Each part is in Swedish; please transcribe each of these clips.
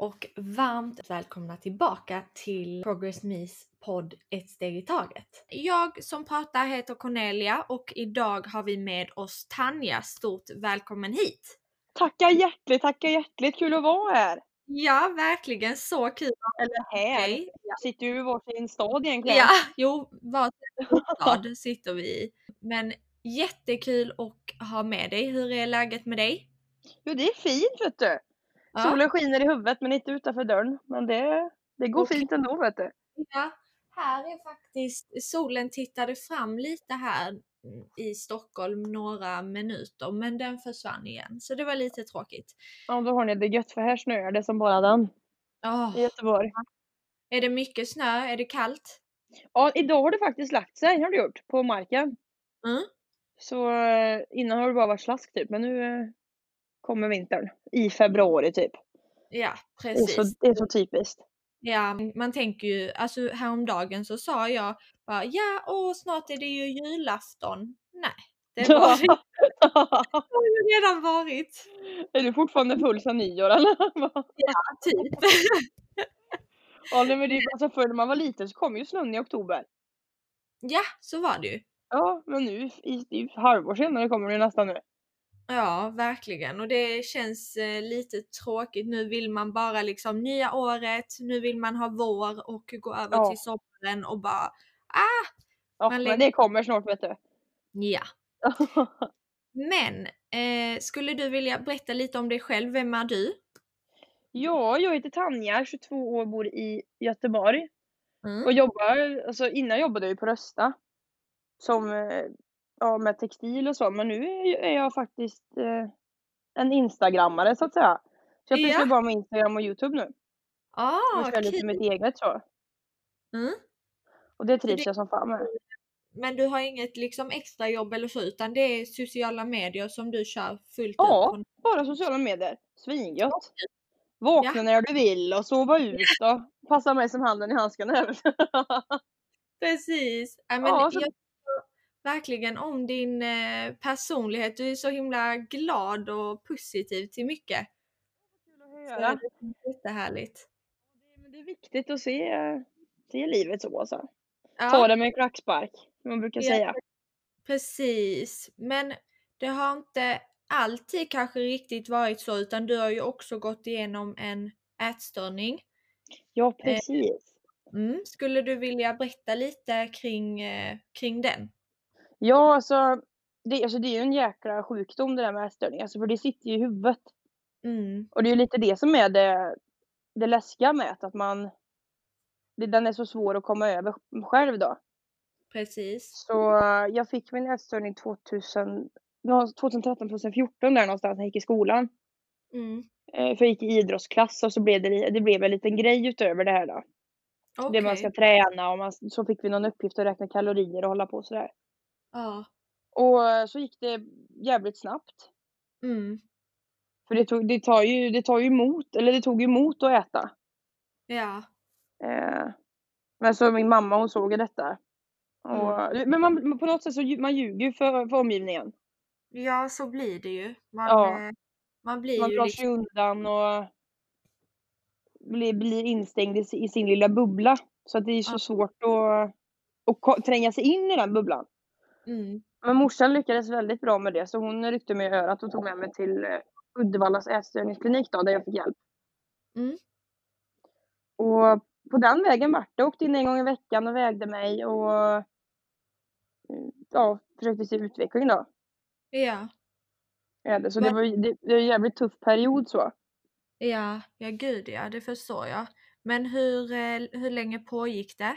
och varmt välkomna tillbaka till Progress Me's podd Ett steg i taget. Jag som pratar heter Cornelia och idag har vi med oss Tanja. Stort välkommen hit! Tackar hjärtligt, tackar hjärtligt. Kul att vara här. Ja, verkligen så kul. Eller här. Okej. Sitter ju i varsin stad egentligen. Ja, jo, varsin stad sitter vi i. Men jättekul att ha med dig. Hur är läget med dig? Jo, det är fint vet du. Ja. Solen skiner i huvudet men inte utanför dörren. Men det, det går Okej. fint ändå vet du. Ja, här är faktiskt solen tittade fram lite här i Stockholm några minuter men den försvann igen så det var lite tråkigt. Ja, då har ni det gött för här snöar det som bara den Åh, i Göteborg. är det mycket snö? Är det kallt? Ja, idag har det faktiskt lagt sig har det gjort på marken. Mm. Så eh, innan har det bara varit slask typ men nu eh, kommer vintern i februari typ. Ja, Det är precis. så, det är så typiskt. Ja, man tänker ju, alltså häromdagen så sa jag bara ja, åh snart är det ju julafton. Nej, det var det har ju redan varit. är du fortfarande full sen nyår eller? Typ. Ja, men det, alltså förr när man var liten så kom ju snön i oktober. Ja, så var det ju. Ja, men nu i, i halvår senare kommer det nästan nu. Ja, verkligen. Och det känns eh, lite tråkigt. Nu vill man bara liksom nya året, nu vill man ha vår och gå över Ja. till sommaren och bara ah! Ja, men det kommer snart vet du. Ja. Men eh, skulle du vilja berätta lite om dig själv? Vem är du? ja, jag heter Tanja, 22 år, bor i Göteborg. Mm. Och jobbar, alltså innan jobbade jag ju på Rösta. Som, eh, ja med textil och så. Men nu är, jag faktiskt eh, en instagrammare så att säga. Så jag Ja. pysslar bara med Instagram och Youtube nu. Ah, Jag kör lite kul. mitt eget så. Mm. Och det trivs det- jag som fan med. Men du har inget liksom extra jobb eller så utan det är sociala medier som du kör fullt Ja. ut på? Bara sociala medier. Svingött. Vakna när du vill och sova ut och passa mig som handen i handsken även. Precis. Ja, men Ja, så- Jag verkligen om din eh, personlighet. Du är så himla glad och positiv till mycket. Kul att Så höra. det är jättehärligt. Det- är viktigt att se, se livet så alltså. Ja, Ta det med en klackspark, som man brukar Ja. säga. precis. Men det har inte alltid kanske riktigt varit så utan du har ju också gått igenom en ätstörning. Ja, precis. Mm. Skulle du vilja berätta lite kring, eh, kring den? Ja, alltså det, alltså det är ju en jäkla sjukdom det där med ätstörning, alltså för det sitter ju i huvudet. Mm. Och det är ju lite det som är det, det läskiga med att man det, den är så svår att komma över själv då. Precis. Så jag fick min ätstörning 2000, nå- 2013, 2014 där någonstans när jag gick i skolan. Mm. Eh, För jag gick i idrottsklass och så blev det, det blev en liten grej utöver det här då. Det man ska träna och man, så fick vi någon uppgift att räkna kalorier och hålla på sådär. Ja. Och eh, så gick det jävligt snabbt. Mm. För det, tog, det tar ju, det tar ju emot, eller det tog emot att äta. Ja. Eh, men så min mamma hon såg ju detta. Och, Men man, på något sätt så man ljuger ju för, för omgivningen. Ja, så blir det ju. Man, Ja. eh, man blir Man ju drar liksom... sig undan och blir, blir instängd i, i sin lilla bubbla. Så att det är så Ja. svårt att, att tränga sig in i den bubblan. Mm. Men morsan lyckades väldigt bra med det så hon ryckte mig i örat och tog med mig till eh, Uddevallas ätstörningsklinik då, där jag fick hjälp. Mm. Och på den vägen vart det. Åkte in en gång i veckan och vägde mig och eh, ja, försökte se utveckling då. Ja. Ja, det- Så Men- det var, det, det var en jävligt tuff period så. Ja, ja gud ja, det förstår jag. Men hur, eh, hur länge pågick det?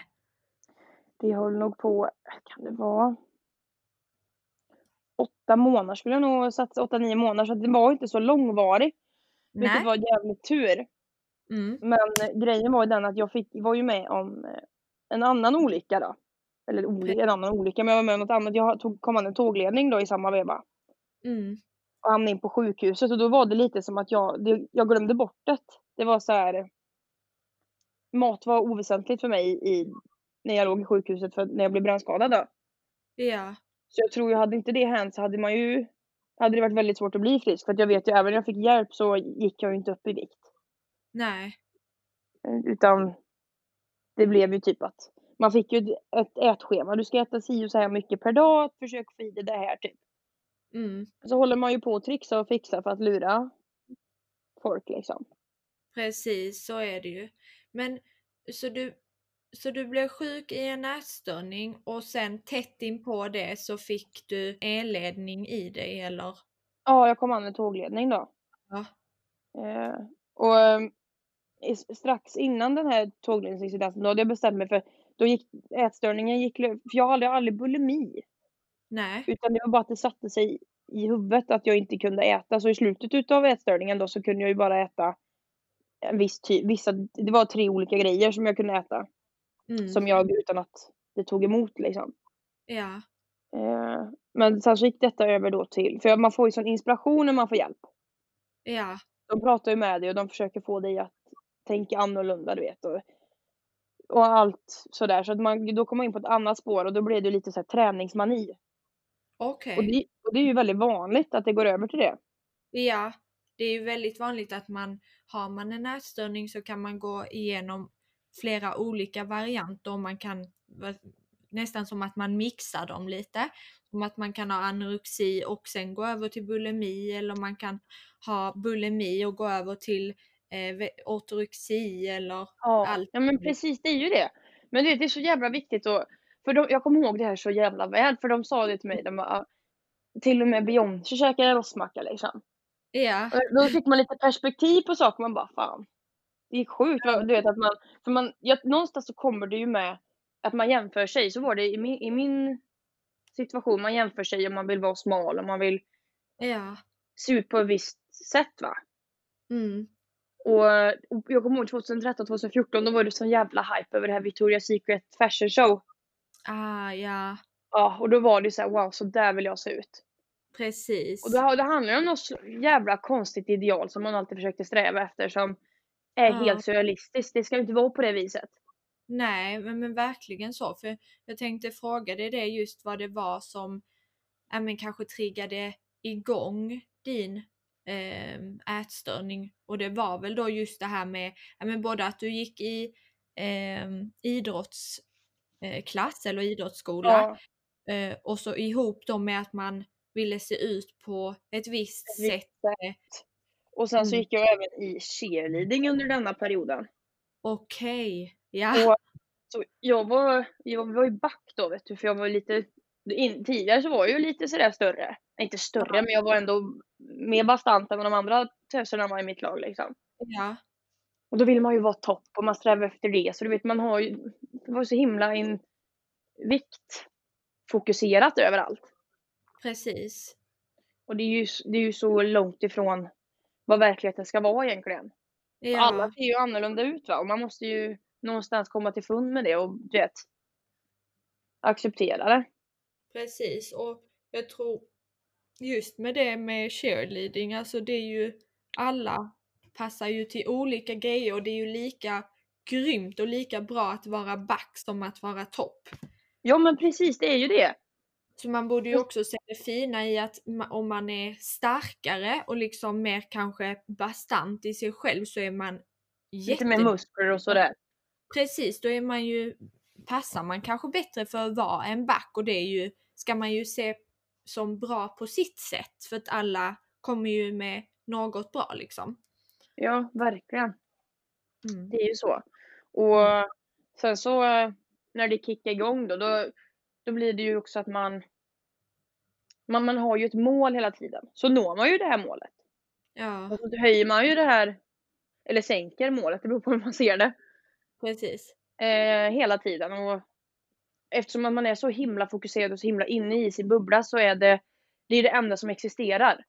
Det höll nog på, kan det vara? Åtta månader skulle jag nog satsa, åtta nio månader så det var inte så långvarig. Vilket Nej? var jävligt tur. Mm. Men eh, grejen var ju den att jag fick, var ju med om eh, en annan olycka då. Eller oli, en annan olycka, men jag var med om något annat. Jag tog, kom an en tågledning då i samma veva. Mm. Och hamnade in på sjukhuset och då var det lite som att jag, det, jag glömde bort det. Det var så här. Mat var oväsentligt för mig i, när jag låg i sjukhuset för när jag blev brännskadad då. Ja. Så jag tror ju, hade inte det hänt så hade man ju, hade det varit väldigt svårt att bli frisk. För att jag vet ju, även när jag fick hjälp så gick jag ju inte upp i vikt. Nej. Eh, Utan det blev ju typ att man fick ju ett- ett ätschema. Du ska äta si och så här mycket per dag. Försök få i dig det här typ. Mm. Så håller man ju på att trixa och fixa för att lura folk liksom. Precis, så är det ju. Men så du, så du blev sjuk i en ätstörning och sen tätt in på det så fick du elledning i dig eller? Ja, jag kom an med tågledning då. Ja. Eh, och eh, strax innan den här tågledningsincidenten då hade jag bestämt mig för då gick ätstörningen gick, för jag hade aldrig bulimi. Nej. Utan det var bara att det satte sig i huvudet att jag inte kunde äta. Så i slutet utav ätstörningen då så kunde jag ju bara äta en viss typ, vissa, det var tre olika grejer som jag kunde äta. Mm. Som jag utan att det tog emot liksom. Ja. Eh, men sen så gick detta över då till, för man får ju sån inspiration när man får hjälp. Ja. De pratar ju med dig och de försöker få dig att tänka annorlunda du vet. Och, och allt sådär. Så att man, då kommer man in på ett annat spår och då blir det lite så här träningsmani. Okej. Och, det, och det är ju väldigt vanligt att det går över till det. Ja, det är ju väldigt vanligt att man har man en ätstörning så kan man gå igenom flera olika varianter och man kan nästan som att man mixar dem lite. Som att man kan ha anorexi och sen gå över till bulimi eller man kan ha bulimi och gå över till eh, ortorexi eller Ja, allt. ja men precis det är ju det. Men du vet, det är så jävla viktigt och för de, jag kommer ihåg det här så jävla väl för de sa det till mig. De bara, till och med Beyoncé käkar rostmacka liksom. Ja, Då fick man lite perspektiv på saker. Man bara fan. Det är sjukt. Du vet att man, för man, ja, någonstans så kommer det ju med att man jämför sig. Så var det i min, i min situation. Man jämför sig om man vill vara smal, om man vill ja. se ut på ett visst sätt va. Mm. Och, och jag kommer ihåg 2013, 2014 då var det sån jävla hype över det här Victoria's Secret fashion show. Ah, ja, Ja, och då var det så här, wow, så där vill jag se ut. precis. Och då, det handlar ju om något jävla konstigt ideal som man alltid försökte sträva efter som är Ja. helt surrealistiskt. Det ska inte vara på det viset. Nej, men, men verkligen så. För jag tänkte fråga dig det just vad det var som ja, men kanske triggade igång din eh, ätstörning. Och det var väl då just det här med ja, men både att du gick i eh, idrottsklass eh, eller idrottsskola Ja, eh, och så ihop då med att man ville se ut på ett visst Ett visst sätt. sätt. Och sen så Mm. gick jag även i cheerleading under denna perioden. Okej, ja. Och, så jag var, jag var ju back då vet du, för jag var lite in, tidigare så var jag ju lite sådär större. Inte större, Ja. men jag var ändå mer bastant än de andra töserna var i mitt lag liksom. ja. Och då vill man ju vara topp och man strävar efter det. Så du vet, man har ju, det var så himla in viktfokuserat överallt. Precis. Och det är, ju, det är ju så långt ifrån vad verkligheten ska vara egentligen. Ja. Alla ser ju annorlunda ut va och man måste ju någonstans komma till fund med det och du vet acceptera det. Precis och jag tror just med det med cheerleading, alltså det är ju alla passar ju till olika grejer och det är ju lika grymt och lika bra att vara back som att vara topp. Ja men precis, det är ju det. Så man borde ju också se det fina i att om man är starkare och liksom mer kanske bastant i sig själv så är man Lite mer muskler och sådär. Precis, då är man ju, passar man kanske bättre för att vara en back och det är ju, ska man ju se som bra på sitt sätt för att alla kommer ju med något bra liksom. Ja, verkligen. Mm. Det är ju så. Och sen så eh, när det kickar igång då, då, då blir det ju också att man, man, man har ju ett mål hela tiden. Så når man ju det här målet. Ja, Och så höjer man ju det här, eller sänker målet, det beror på hur man ser det, precis. eh, hela tiden. Och eftersom att man är så himla fokuserad och så himla inne i sin bubbla så är det, det är det enda som existerar.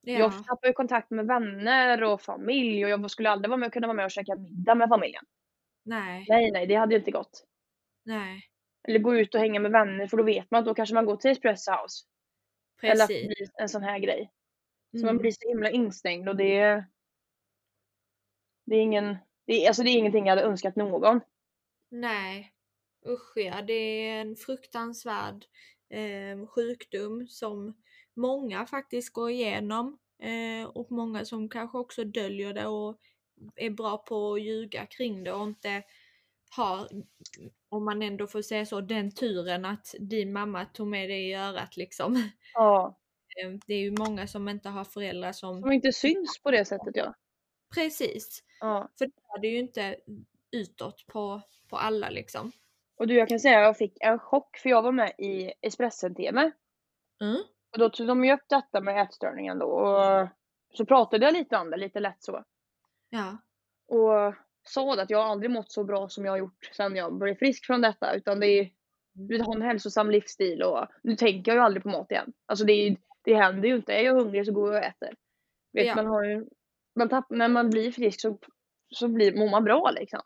Ja, Jag tappar ju kontakt med vänner och familj och jag skulle aldrig vara med, kunna vara med och käka middag med familjen. nej, Nej, nej, det hade ju inte gått. nej, Eller gå ut och hänga med vänner för då vet man att då kanske man går till Espresso House. Eller att det precis. blir en sån här grej. Så man Mm. blir så himla instängd och det är... Det är ingen... Det är, alltså det är ingenting jag hade önskat någon. Nej, usch ja, det är en fruktansvärd eh, sjukdom som många faktiskt går igenom eh, och många som kanske också döljer det och är bra på att ljuga kring det och inte har, om man ändå får säga så, den turen att din mamma tog med dig i örat liksom. Ja. Eh, Det är ju många som inte har föräldrar som... Som inte syns på det sättet ja. Precis. ja. För det är ju inte utåt på, på alla liksom. Och du jag kan säga att jag fick en chock för jag var med i Expressen-TV. Mm. Och då tog de ju upp detta med ätstörningen då och så pratade jag lite om det, lite lätt så. Ja. Och sa det att jag har aldrig mått så bra som jag har gjort sedan jag blev frisk från detta. Utan det är, du har en hälsosam livsstil och nu tänker jag ju aldrig på mat igen. Alltså det, är, det händer ju inte. Är jag hungrig så går jag och äter. Vet, Ja. man har ju, man tapp, när man blir frisk så, så blir, mår man bra liksom.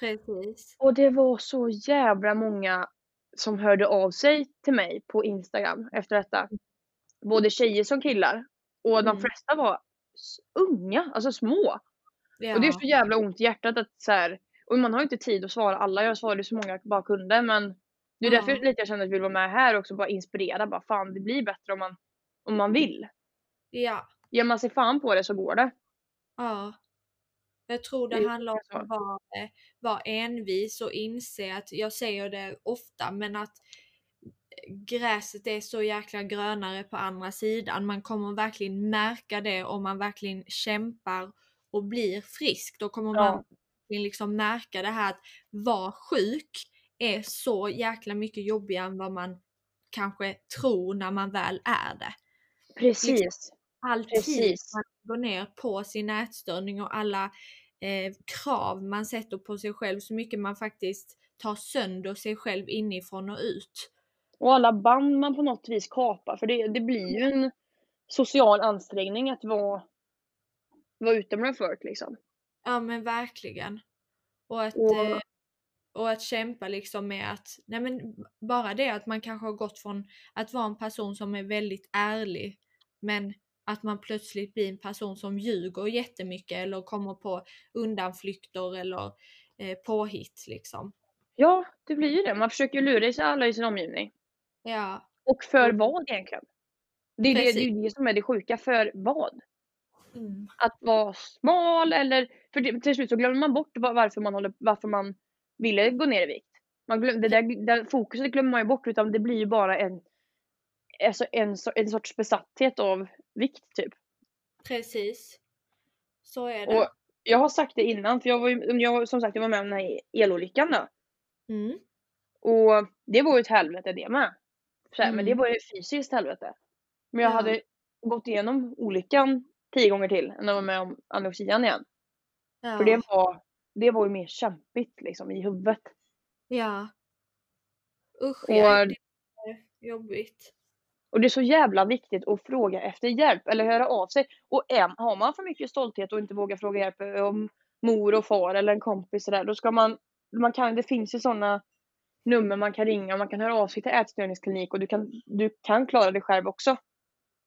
Precis. Och det var så jävla många som hörde av sig till mig på Instagram efter detta. Både tjejer som killar. Och de Mm. flesta var unga, alltså små. Ja. Och det är så jävla ont i hjärtat att så här, och man har ju inte tid att svara alla. Jag svarade så många jag bara kunde men det är Ja. därför lite jag kände att jag vill vara med här också bara inspirera. Bara fan det blir bättre om man, om man vill. ja. Ger man sig fan på det så går det. Ja. Jag tror det Det handlar om att vara, vara envis och inse att, jag säger det ofta, men att gräset är så jäkla grönare på andra sidan. Man kommer verkligen märka det om man verkligen kämpar och blir frisk. Då kommer Ja. man liksom märka det här att vara sjuk är så jäkla mycket jobbigare än vad man kanske tror när man väl är det. Precis. all tid man går ner på sin ätstörning och alla eh, krav man sätter på sig själv, så mycket man faktiskt tar sönder sig själv inifrån och ut. Och alla band man på något vis kapar. För det, det blir ju en social ansträngning att vara, vara med folk liksom. Ja men verkligen. Och att, Och- eh, och att kämpa liksom med att, nej men bara det att man kanske har gått från att vara en person som är väldigt ärlig, men att man plötsligt blir en person som ljuger jättemycket eller kommer på undanflykter eller eh, påhitt liksom. Ja, det blir ju det. Man försöker ju lura i sig alla i sin omgivning. Ja, Och för vad egentligen? Det är det, det, är det som är det sjuka. För vad? Mm. Att vara smal eller... För det, till slut så glömmer man bort var- varför man, håller, varför man ville gå ner i vikt. Man glöm, det där, där fokuset glömmer man ju bort utan det blir ju bara en, alltså en, en sorts besatthet av vikt typ. Precis. Så är det. Och jag har sagt det innan för jag var ju, jag, som sagt jag var med om den här elolyckan då. Mm. Och det var ju ett helvete det med. Så här, Men det Mm. var ju fysiskt helvete. Men jag Ja. hade gått igenom olyckan tio gånger till än att vara med om anorexian igen. Ja. För det var, det var ju mer kämpigt liksom i huvudet. Ja. Usch Och- ja, det är jobbigt. Och det är så jävla viktigt att fråga efter hjälp eller höra av sig. Och en, har man för mycket stolthet och inte vågar fråga hjälp om mor och far eller en kompis sådär, då ska man, man kan, det finns ju sådana nummer man kan ringa och man kan höra av sig till ätstörningsklinik och du kan, du kan klara det själv också.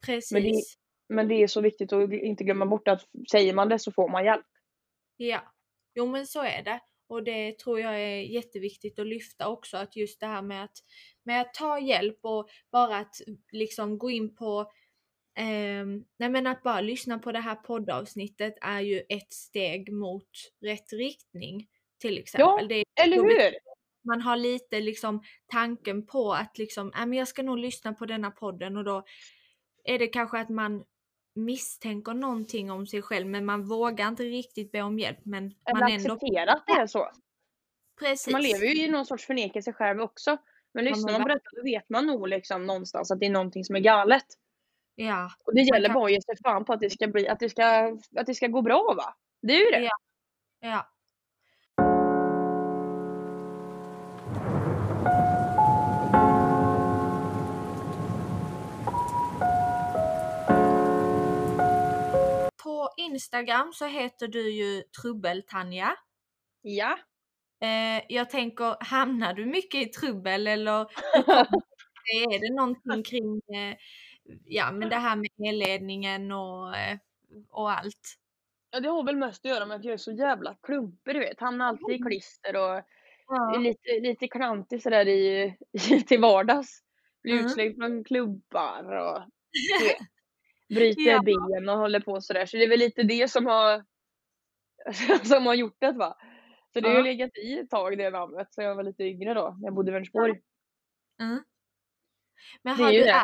Precis. Men det är så viktigt att inte glömma bort att säger man det så får man hjälp. Ja. Jo men så är det. Och det tror jag är jätteviktigt att lyfta också. Att just det här med att, med att ta hjälp och bara att liksom gå in på ehm, nej men att bara lyssna på det här poddavsnittet är ju ett steg mot rätt riktning. Till exempel. det är Eller hur? man har lite liksom tanken på att liksom, äh, men jag ska nog lyssna på denna podden och då är det kanske att man misstänker någonting om sig själv men man vågar inte riktigt be om hjälp men man Eller ändå... acceptera att det är så. Precis. Man lever ju i någon sorts förnekelse själv också. Men lyssnar man på detta då vet man nog liksom någonstans att det är någonting som är galet. Ja, Och det gäller kan- bara att ge sig fan på att det ska bli, att det ska, att det ska gå bra va? Det är ju det. Ja. ja. På Instagram så heter du ju Trubbel-Tanja. Ja. Eh, jag tänker, hamnar du mycket i trubbel eller är det någonting kring eh, ja, men det här med elledningen och, eh, och allt? Ja det har väl mest att göra med att jag är så jävla klumpig du vet. Hamnar alltid i klister och Ja, lite, lite klantig sådär i, till vardags. Blir Mm. utslängd från klubbar och du vet, bryter Ja. ben och håller på sådär. Så det är väl lite det som har som har gjort det va. Så det har Ja. legat i ett tag det namnet sen jag var lite yngre då, när jag bodde i Vänersborg. Mm. Men Det är ju du det.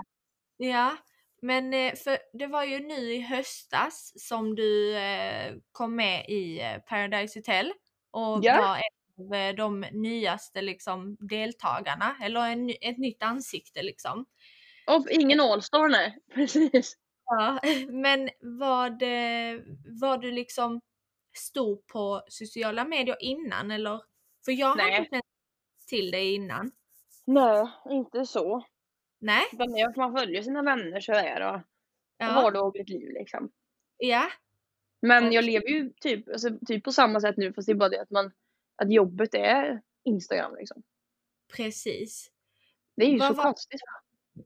Ja, men eh, för det var ju nu i höstas som du eh, kom med i eh, Paradise Hotel och Ja. var en av de nyaste liksom deltagarna, eller en, ett nytt ansikte liksom. Och ingen Allstar nej, precis. Ja, men vad, eh, var du liksom stor på sociala medier innan eller? För jag har Nej. inte känt till dig innan. Nej, inte så. Nej? Att man följer sina vänner så är det. Och Ja. vardagligt liv liksom. Ja. Men Och- jag lever ju typ, alltså, typ på samma sätt nu fast det är bara det att man, att jobbet är Instagram liksom. Precis. Det är ju Vad så var- konstigt.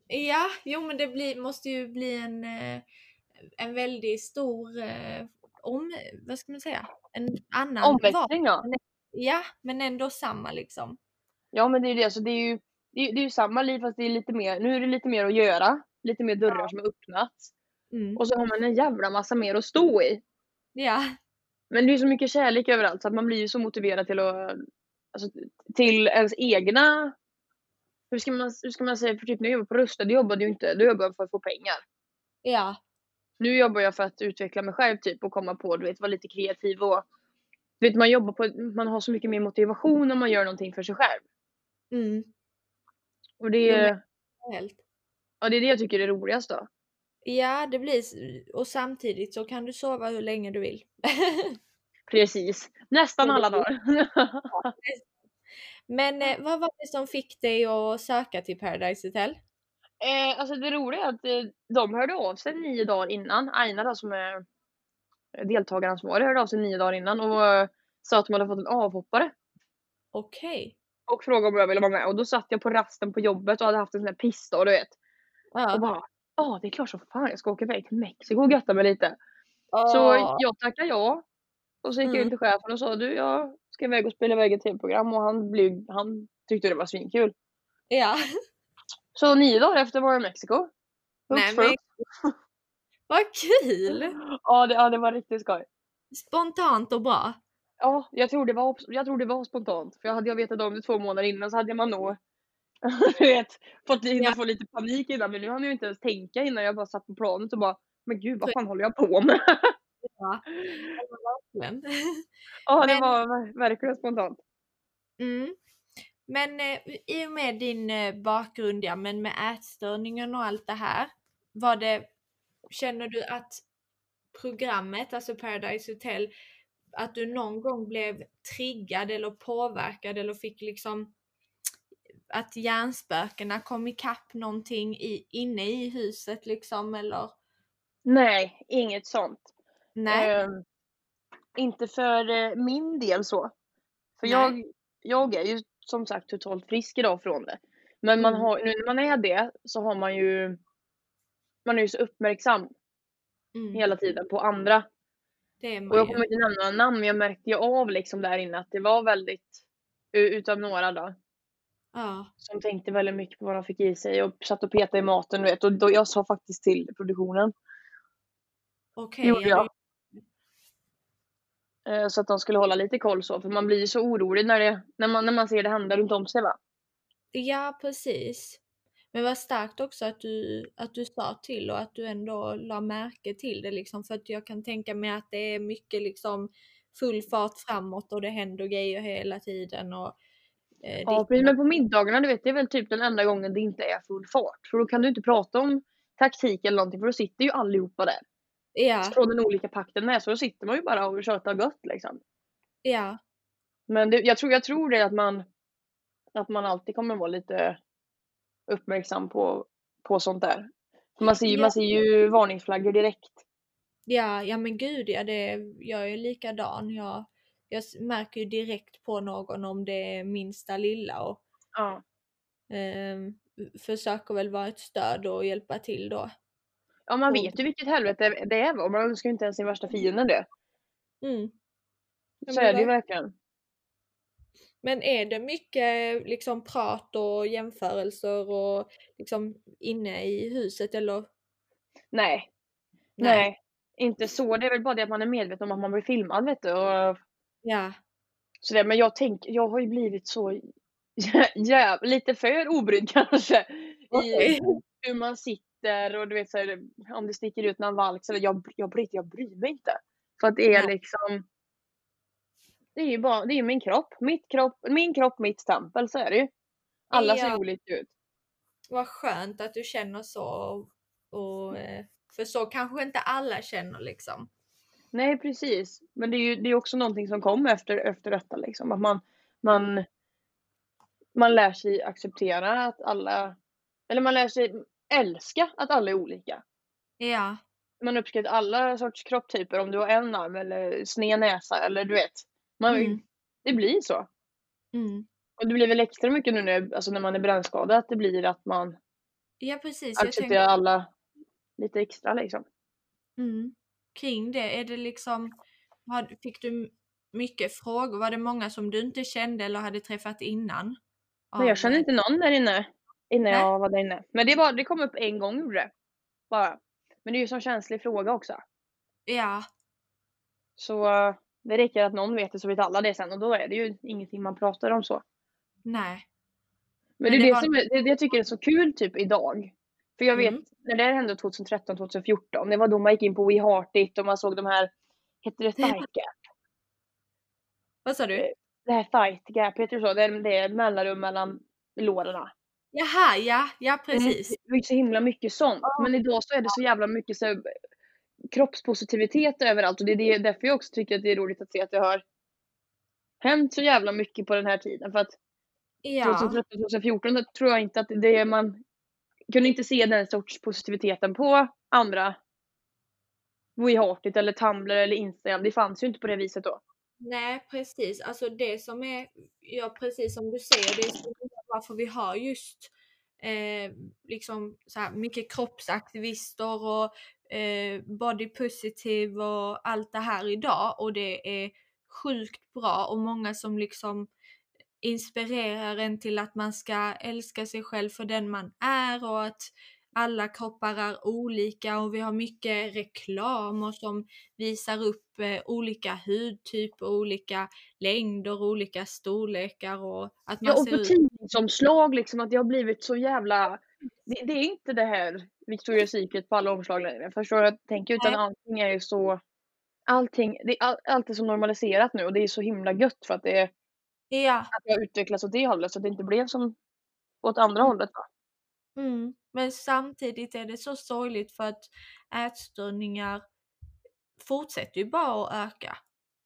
Ja, jo men det blir, måste ju bli en, eh, en väldigt stor eh, om, vad ska man säga, en annan. Omväxling ja. Ja, men ändå samma liksom. Ja men det är ju det, så det är ju, det är, det är ju samma liv fast det är lite mer, nu är det lite mer att göra. Lite mer dörrar som har öppnats. Mm. Och så har man en jävla massa mer att stå i. Ja, Men det är så mycket kärlek överallt så att man blir ju så motiverad till att, alltså, till ens egna, hur ska man, hur ska man säga, för typ när jag jobbade på Rusta, då jobbade jag inte, då jobbade jag för att få pengar. ja, Nu jobbar jag för att utveckla mig själv typ och komma på, du vet, vara lite kreativ och du vet, man jobbar på, man har så mycket mer motivation om man gör någonting för sig själv. mm, Och det, är helt. ja, det är det jag tycker är roligast då. Ja, det blir och samtidigt så kan du sova hur länge du vill. Precis. Nästan alla dagar. Men eh, vad var det som fick dig att söka till Paradise Hotel? eh, alltså det roliga är att eh, de hörde av sig nio dagar innan. Aina då som är deltagaransvarig hörde av sig nio dagar innan och eh, sa att de hade fått en avhoppare. Okej. Och frågade om jag ville vara med och då satt jag på rasten på jobbet och hade haft en sån här pissdag du vet. Och Ja. bara ja det är klart som fan jag ska åka iväg till Mexiko och götta mig lite. Så Åh, jag tackade ja. Och så gick jag Mm. in till chefen och sa du jag ska iväg och spela iväg ett tv-program och han, blev, han tyckte det var svinkul. Ja. Så nio dagar efter var jag i Mexiko. Nej, men- Vad kul! Ja, det, ja det var riktigt skoj. Spontant och bra. Ja, jag tror det var, jag tror det var spontant. För hade jag vetat om det två månader innan så hade man nog du vet, fått hinna Ja. få lite panik innan. Men nu hann jag inte ens tänka innan jag bara satt på planet och bara men gud vad fan håller jag på med? Ja. Verkligen. Ja det Men- var ver- verkligen spontant. Mm. Men eh, i och med din eh, bakgrund, ja, men med ätstörningen och allt det här. Var det, känner du att programmet, alltså Paradise Hotel, att du någon gång blev triggad eller påverkad eller fick liksom att hjärnspökena kom ikapp någonting i, inne i huset liksom eller? Nej, inget sånt. Nej? Ehm, inte för eh, min del så. För Nej. jag, jag är ju som sagt totalt frisk idag från det. Men man Mm. har, nu när man är det så har man ju man är ju så uppmärksam Mm, hela tiden på andra. det är Och jag kommer inte nämna några namn men jag märkte ju av liksom där inne att det var väldigt utav några då Ja, som tänkte väldigt mycket på vad de fick i sig och satt och petade i maten du vet och då jag sa faktiskt till produktionen okej. ja, jag. Eh, så att de skulle hålla lite koll så för man blir ju så orolig när, det, när, man, när man ser det hända runt om sig va. Ja, precis. Men vad starkt också att du, att du sa till och att du ändå la märke till det liksom. För att jag kan tänka mig att det är mycket liksom full fart framåt och det händer grejer hela tiden. Och, eh, Ja precis men på middagarna du vet det är väl typ den enda gången det inte är full fart. För då kan du inte prata om taktik eller någonting för då sitter ju allihopa där. Ja, Från den olika pakten med så då sitter man ju bara och tjötar gött liksom. ja, Men det, jag, tror, jag tror det att man, att man alltid kommer vara lite uppmärksam på, på sånt där. Man ser, ju, Ja. man ser ju varningsflaggor direkt. ja, ja men gud ja, det, jag är likadan. Jag, jag märker ju direkt på någon om det är minsta lilla och Ja. ehm, försöker väl vara ett stöd och hjälpa till då. Ja, man Och- vet ju vilket helvete det är va? Man önskar ju inte ens sin värsta fiende det. Mm. Ja, Så är det ju verk- verkligen. Men är det mycket liksom prat och jämförelser och liksom inne i huset eller? Nej. Nej. inte så. Det är väl bara det att man är medveten om att man blir filmad vet du. Och Ja. sådär. Men jag tänker, jag har ju blivit så jä- lite för obrydd kanske. I hur man sitter och du vet så här, om det sticker ut någon valk. Så jag, jag, bryr, jag bryr mig inte. För att det är liksom. Det är ju bara, det är min kropp. Mitt kropp, min kropp, mitt tempel. Så är det ju. Alla ser Ja. olika ut. Vad skönt att du känner så. Och, och, eh, för så kanske inte alla känner liksom. Nej precis. Men det är ju det är också någonting som kommer efter, efter detta liksom. Att man, man, man lär sig acceptera att alla, eller man lär sig älska att alla är olika. Ja. Man uppskattar alla sorts kroppstyper om du har en arm eller sned näsa eller du vet. Man, Mm. Det blir så. Mm. Och det blir väl extra mycket nu när, alltså när man är brännskadad att det blir att man Ja precis. Accepterar tänker, alla lite extra liksom. mm, kring det, är det liksom, fick du mycket frågor? Var det många som du inte kände eller hade träffat innan? Men jag känner eh, inte någon där inne. Innan Nej. jag var där inne. Men det, var, det kom upp en gång gjorde det. Bara. Men det är ju som känslig fråga också. Ja, Så eh, det räcker att någon vet det så vet alla det sen och då är det ju ingenting man pratar om så. nej. Men, Men det är det var- som det, det jag tycker är så kul typ idag. För jag vet Mm. när det här hände 2013, 2014. Det var då man gick in på We Heart It och man såg de här, hette det Fight Gap? Vad sa du? Det här Fight Gap, heter det så? Det är, det är mellanrum mellan lårarna. Jaha, ja, ja precis. Det var ju så himla mycket sånt. Men idag så är det så jävla mycket så här, kroppspositivitet överallt och det är därför jag också tycker att det är roligt att se att det har hänt så jävla mycket på den här tiden. För att Ja, 2013, 2014 då tror jag inte att det är man kunde inte se den sorts positiviteten på andra We Heart It eller Tumblr eller Instagram. Det fanns ju inte på det viset då. nej precis. Alltså det som är, ja precis som du säger, det är så varför vi har just eh, liksom så här mycket kroppsaktivister och eh, body positive och allt det här idag och det är sjukt bra och många som liksom inspirerar en till att man ska älska sig själv för den man är och att alla kroppar är olika och vi har mycket reklam och som visar upp eh, olika hudtyper, olika längder, olika storlekar och att man Ja, och ser på ut... tidningsomslag liksom att det har blivit så jävla... Det, det är inte det här Victoria's Secret på alla omslag längre. Förstår du vad jag tänker? Utan allting är ju så... Allting, det är all, allt är så normaliserat nu och det är så himla gött för att det, är, Ja, att det har utvecklats åt det hållet så att det inte blev som åt andra hållet. Va? mm. men samtidigt är det så sorgligt för att ätstörningar fortsätter ju bara att öka.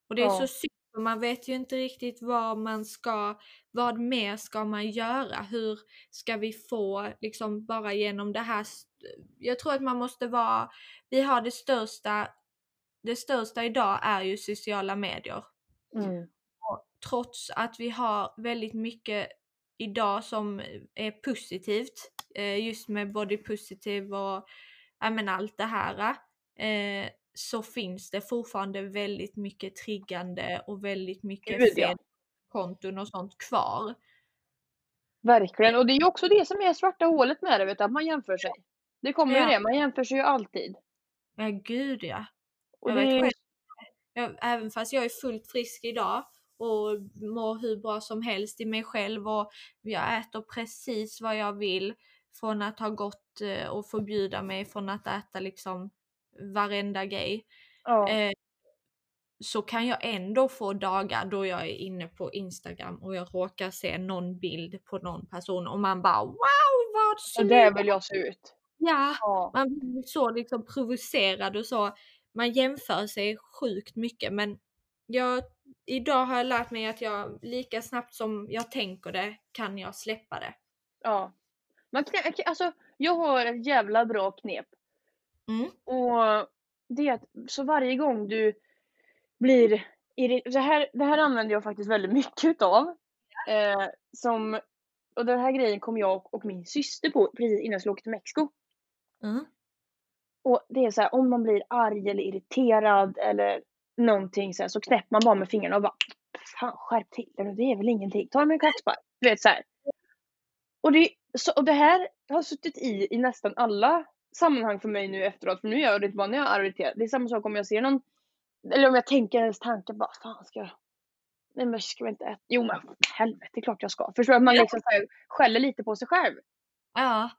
Och det är Ja. så synd, för man vet ju inte riktigt vad man ska, vad mer ska man göra? Hur ska vi få, liksom bara genom det här, jag tror att man måste vara, vi har det största, det största idag är ju sociala medier. Mm. Och trots att vi har väldigt mycket idag som är positivt, eh, just med body positive och ja, men allt det här, eh, så finns det fortfarande väldigt mycket triggande och väldigt mycket Gud, fel konton och sånt kvar. Verkligen. Och det är ju också det som är svarta hålet med det, vet du, att man jämför sig. Det kommer ju Ja. det, man jämför sig ju alltid. Ja gud ja. Och Jag det vet själv. Jag, även fast jag är fullt frisk idag och mår hur bra som helst i mig själv och jag äter precis vad jag vill från att ha gått eh, och förbjuda mig från att äta liksom varenda grej. ja. Eh, så kan jag ändå få dagar då jag är inne på Instagram och jag råkar se någon bild på någon person och man bara wow vad snygg! vill jag se ut. Ja, Ja. man blir så liksom provocerad och så. Man jämför sig sjukt mycket men jag, idag har jag lärt mig att jag lika snabbt som jag tänker det kan jag släppa det. ja. Man kan, alltså, jag har ett jävla bra knep. Mm. Och det är att så varje gång du blir det här, det här använder jag faktiskt väldigt mycket utav. Eh, som, och den här grejen kom jag och min syster på precis innan jag skulle åka till Mexiko. Mm. Och det är så här, om man blir arg eller irriterad eller någonting så, här, så knäpper man bara med fingrarna och bara Fan skärp till dig det är väl ingenting. Ta mig en klackspark. Du vet så här. Och det, så, och det här har suttit i i nästan alla sammanhang för mig nu efteråt, för nu gör jag det inte bara när jag är irriterad. Det är samma sak om jag ser någon, eller om jag tänker ens tankar bara, fan ska jag Nej men ska vi inte äta? Jo men helvete, det är klart jag ska. Förstår du? Att man liksom så här, skäller lite på sig själv. Ja,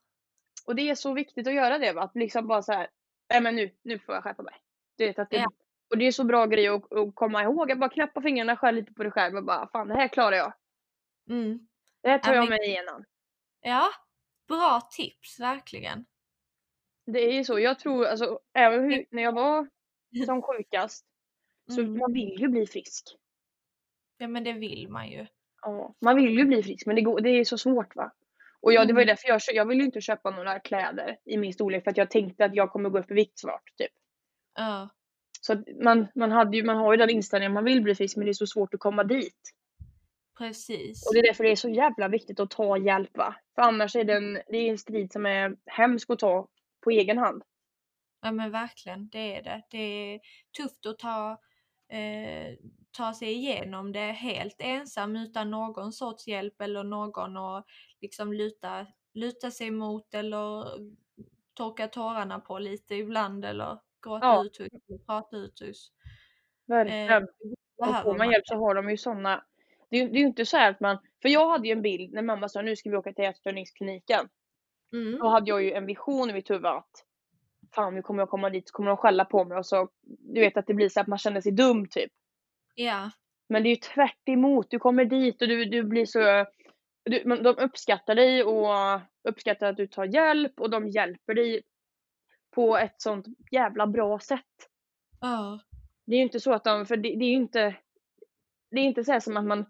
Och det är så viktigt att göra det va? Att liksom bara så här, nej men nu, nu får jag skärpa mig. Du vet att det, Ja. Och det är så bra grej att, att komma ihåg. Att bara knäppa fingrarna, skälla lite på dig själv och bara fan det här klarar jag. mm. Det här tar Ja, jag men- mig igenom. ja. Bra tips, verkligen. Det är ju så. Jag tror alltså, även hur, när jag var som sjukast. Så Mm. man vill ju bli frisk. Ja men det vill man ju. Ja, man vill ju bli frisk men det, går, det är så svårt va. Och jag, det var ju Mm. därför jag, jag ville inte köpa några kläder i min storlek för att jag tänkte att jag kommer gå upp i vikt snart. Typ. Ja, Så man, man, hade ju, man har ju den inställningen, man vill bli frisk men det är så svårt att komma dit. precis. Och det är därför det är så jävla viktigt att ta hjälp va. För annars är det en, det är en strid som är hemsk att ta på egen hand. Ja men verkligen, det är det. Det är tufft att ta, eh, ta sig igenom det helt ensam utan någon sorts hjälp eller någon att liksom luta, luta sig mot eller torka tårarna på lite ibland eller gråta Ja. uthus eller prata uthus. Verkligen. Eh, och får man hjälp så har de ju såna. Det är, ju- inte så att man, för jag hade ju en bild när mamma sa nu ska vi åka till ätstörningskliniken. Mm. Då hade jag ju en vision i mitt huvud att fan nu kommer jag komma dit så kommer de skälla på mig och så du vet att det blir så att man känner sig dum typ. Ja, Men det är ju tvärt emot. du kommer dit och du, du blir så du, men de uppskattar dig och uppskattar att du tar hjälp och de hjälper dig på ett sånt jävla bra sätt. ja, Det är ju inte så att de, för det, det är ju inte, det är inte så som att man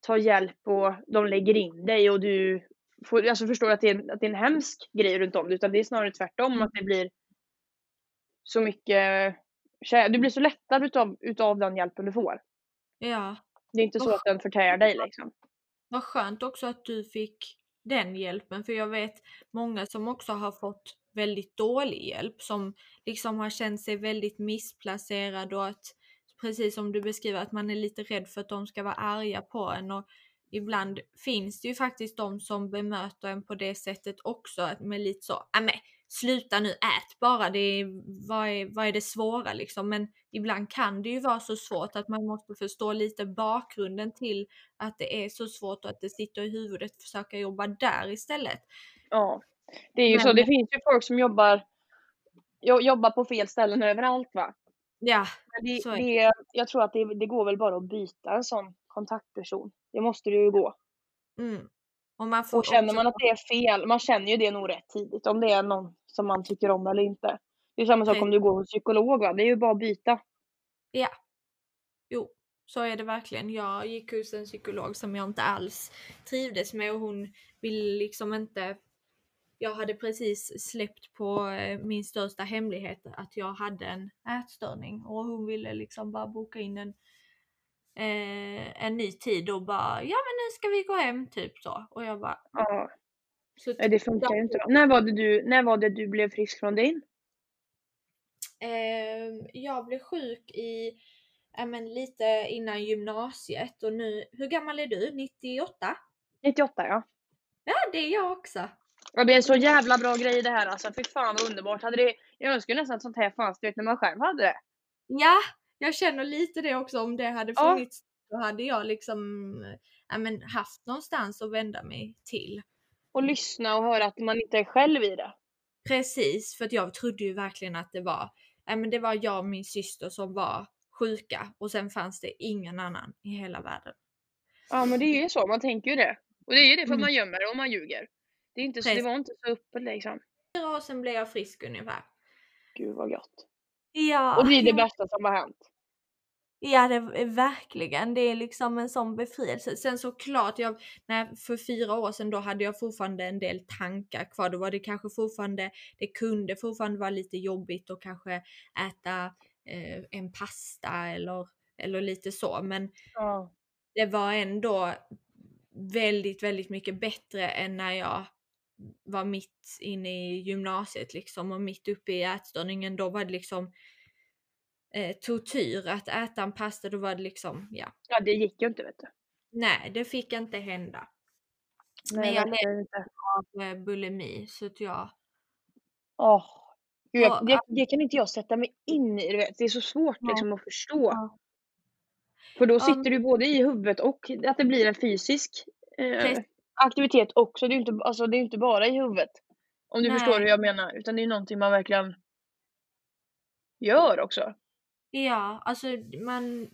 tar hjälp och de lägger in dig och du får, alltså förstår att det, är, att det är en hemsk grej runt om det, utan det är snarare tvärtom att det blir så mycket, du blir så lättad utav, utav den hjälpen du får. ja. Det är inte så Usch. att den förtär dig liksom. Vad skönt också att du fick den hjälpen för jag vet många som också har fått väldigt dålig hjälp som liksom har känt sig väldigt missplacerad och att precis som du beskriver att man är lite rädd för att de ska vara arga på en och ibland finns det ju faktiskt de som bemöter en på det sättet också att med lite så, "Ja, men sluta nu ät bara, det är, vad, är, vad är det svåra liksom men ibland kan det ju vara så svårt att man måste förstå lite bakgrunden till att det är så svårt och att det sitter i huvudet försöka jobba där istället. Ja. Det är ju så, Men- det finns ju folk som jobbar, jo- jobbar på fel ställen överallt va. Ja, det, Så är det, jag tror att det, det går väl bara att byta en sån kontaktperson. Det måste det ju gå. mm. Och, man får Och känner också- man att det är fel, man känner ju det nog rätt tidigt om det är någon som man tycker om eller inte. Det är samma sak Precis. om du går hos psykolog va? det är ju bara att byta. Jo, så är det verkligen. Jag gick hos en psykolog som jag inte alls trivdes med och hon ville liksom inte jag hade precis släppt på eh, min största hemlighet att jag hade en ätstörning och hon ville liksom bara boka in en, eh, en ny tid och bara ja men nu ska vi gå hem typ så och jag bara Ja, så nej, det funkar ju inte. När var det du, när var det du blev frisk från din? Ehm, jag blev sjuk i, ja men lite innan gymnasiet och nu, hur gammal är du? 98? 98 ja. Ja det är jag också. Ja, det är en så jävla bra grej det här alltså. Fy fan vad underbart. Hade det, jag önskar nästan att sånt här fanns du vet när man själv hade det. Ja, jag känner lite det också om det hade Ja. funnits. Då hade jag liksom ja, men haft någonstans att vända mig till. Och lyssna och höra att man inte är själv i det. Precis, för att jag trodde ju verkligen att det var, ja, men det var jag och min syster som var sjuka och sen fanns det ingen annan i hela världen. Ja men det är ju så, man tänker ju det. Och det är ju det för att Mm. man gömmer det och man ljuger. Det, är inte så, det var inte så öppet liksom. År sedan blev jag frisk ungefär. Gud vad gott. Ja, Och det är det bästa som har hänt. Ja, det är verkligen. Det är liksom en sån befrielse. Sen såklart, jag, när, för fyra år sedan då hade jag fortfarande en del tankar kvar. Då var det kanske fortfarande, det kunde fortfarande vara lite jobbigt att kanske äta eh, en pasta eller, eller lite så. Men Ja. det var ändå väldigt, väldigt mycket bättre än när jag var mitt inne i gymnasiet liksom och mitt uppe i ätstörningen. Då var det liksom eh, tortyr att äta en pasta. Då var det liksom, ja, ja det gick ju inte vet du. nej, det fick inte hända. Nej, Men jag inte. Av eh, bulimi så att jag, Åh, Gud, jag, Och det, det kan inte jag sätta mig in i, du vet. Det är så svårt Ja. liksom att förstå. Ja. För då sitter du både i huvudet och att det blir en fysisk eh. Aktivitet också. Det är ju inte, alltså, det är ju inte bara i huvudet. Om du Nej. förstår hur jag menar. Utan det är ju någonting man verkligen gör också. Ja, alltså man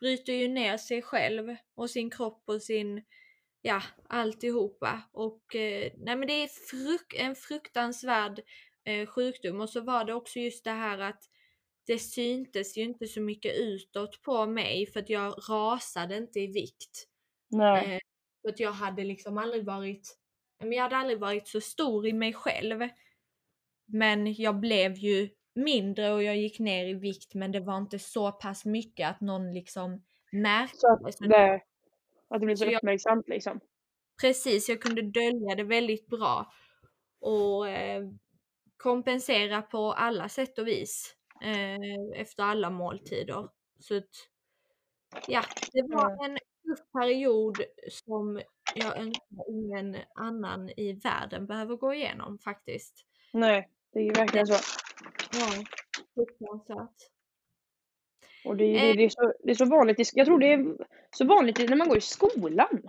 bryter ju ner sig själv och sin kropp och sin, ja, alltihopa. Och eh, nej men det är fruk en fruktansvärd eh, sjukdom och så var det också just det här att det syntes ju inte så mycket utåt på mig för att jag rasade inte i vikt. Nej. Eh, för att jag hade liksom aldrig varit, men jag hade aldrig varit så stor i mig själv. Men jag blev ju mindre och jag gick ner i vikt men det var inte så pass mycket att någon liksom märkte Så att det, att det blir så Så jag- uppmärksamt liksom. Precis, jag kunde dölja det väldigt bra. Och eh, kompensera på alla sätt och vis. Eh, efter alla måltider. Så att, ja, det var en tuff period som jag önskar ingen annan i världen behöver gå igenom faktiskt. Nej, det är ju verkligen så. Ja, fruktansvärt. Och det, är- Eh. det, det, är så, det är så vanligt. i- Jag tror det är så vanligt när man går i skolan.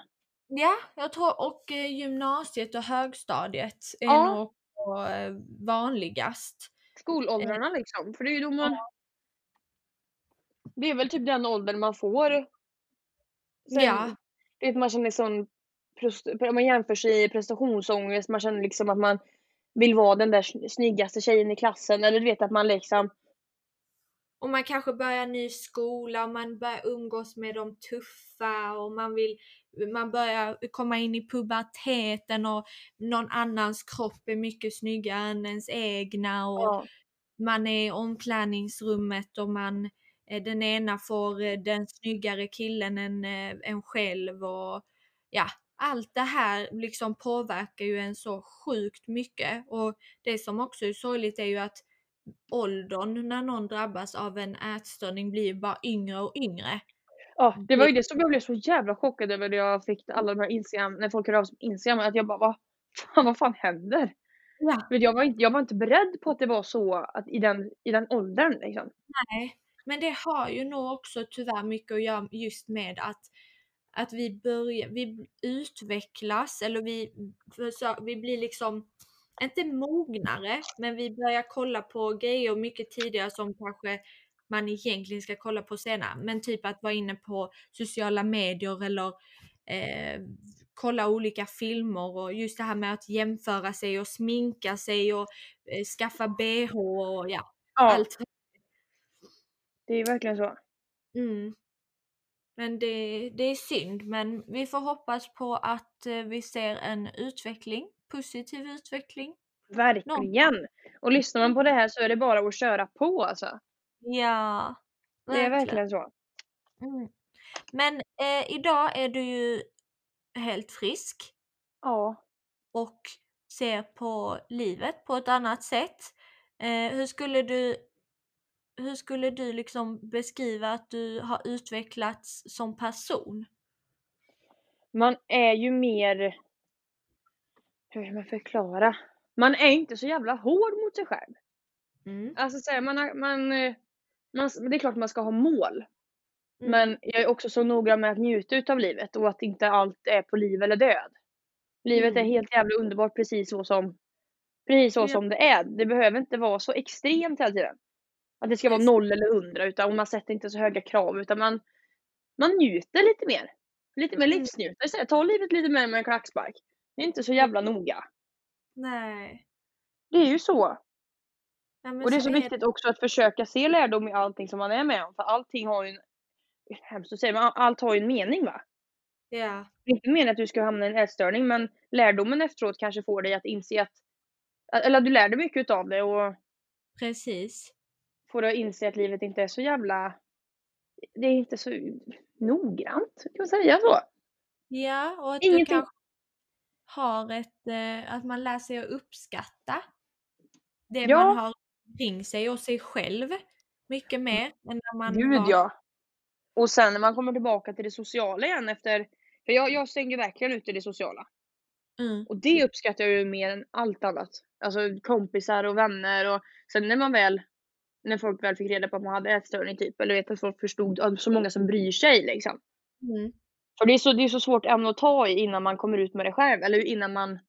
Ja, jag tror och eh, gymnasiet och högstadiet är Ja. nog eh, vanligast. Skolåldrarna liksom. För det är ju då man... Det är väl typ den åldern man får. Sen, Ja. Du vet man känner sån... prost- Man jämför sig i prestationsångest. Man känner liksom att man vill vara den där sn- snyggaste tjejen i klassen. Eller du vet att man liksom... Och man kanske börjar ny skola och man börjar umgås med de tuffa och man vill man börjar komma in i puberteten och någon annans kropp är mycket snyggare än ens egna och Ja. man är i omklädningsrummet och man den ena får eh, den snyggare killen än eh, en själv och ja, allt det här liksom påverkar ju en så sjukt mycket och det som också är sorgligt är ju att åldern när någon drabbas av en ätstörning blir bara yngre och yngre. Ja, det var ju det som jag blev så jävla chockad över när jag fick alla de här Instagram, när folk hörde av sig på Instagram, att jag bara vad fan, vad fan händer? Ja. Jag var, inte, jag var inte beredd på att det var så att i, den, i den åldern liksom. Nej, men det har ju nog också tyvärr mycket att göra just med att, att vi börjar, vi utvecklas eller vi, vi blir liksom, inte mognare, men vi börjar kolla på grejer mycket tidigare som kanske man egentligen ska kolla på senare. Men typ att vara inne på sociala medier eller eh, kolla olika filmer och just det här med att jämföra sig och sminka sig och eh, skaffa bh och ja, Ja, allt det är verkligen så. Mm. Men det, det är synd, men vi får hoppas på att eh, vi ser en utveckling, positiv utveckling. Verkligen! Och lyssnar man på det här så är det bara att köra på alltså. Ja, Det är verkligen så. Mm. Men eh, idag är du ju helt frisk Ja. och ser på livet på ett annat sätt. Eh, hur skulle du hur skulle du liksom beskriva att du har utvecklats som person? Man är ju mer... Hur ska man förklara? Man är inte så jävla hård mot sig själv. Mm. Alltså så här, man, har- man, eh, man, det är klart man ska ha mål. Mm. Men jag är också så noga med att njuta utav livet och att inte allt är på liv eller död. Livet Mm. är helt jävla underbart precis så som precis så som det är. Det behöver inte vara så extremt hela tiden. Att det ska vara noll eller hundra utan man sätter inte så höga krav utan man, man njuter lite mer. Lite mer Mm. livsnjutare. Ta livet lite mer med en klackspark. Det är inte så jävla noga. Nej. Det är ju så. Ja, Och det är så är viktigt också att försöka se lärdom i allting som man är med om. För allting har ju en, är hemskt att säga, men allt har ju en mening va? Ja, Det är inte meningen att du ska hamna i en ätstörning men lärdomen efteråt kanske får dig att inse att, eller du lär dig mycket utav det och precis. Får att inse att livet inte är så jävla, det är inte så noggrant, kan man säga så? Ja, och att Ingenting- du kanske har ett, eh, att man lär sig att uppskatta det Ja. man har kring sig och sig själv mycket mer än när man Gud var... ja! Och sen när man kommer tillbaka till det sociala igen efter, för jag, jag stängde verkligen ute det sociala. Mm. Och det uppskattar jag ju mer än allt annat. alltså kompisar och vänner och sen när man väl när folk väl fick reda på att man hade ätstörning typ eller vet att folk förstod att så många som bryr sig liksom. Mm. För det är så, det är så svårt ämne att ta i innan man kommer ut med det själv eller innan man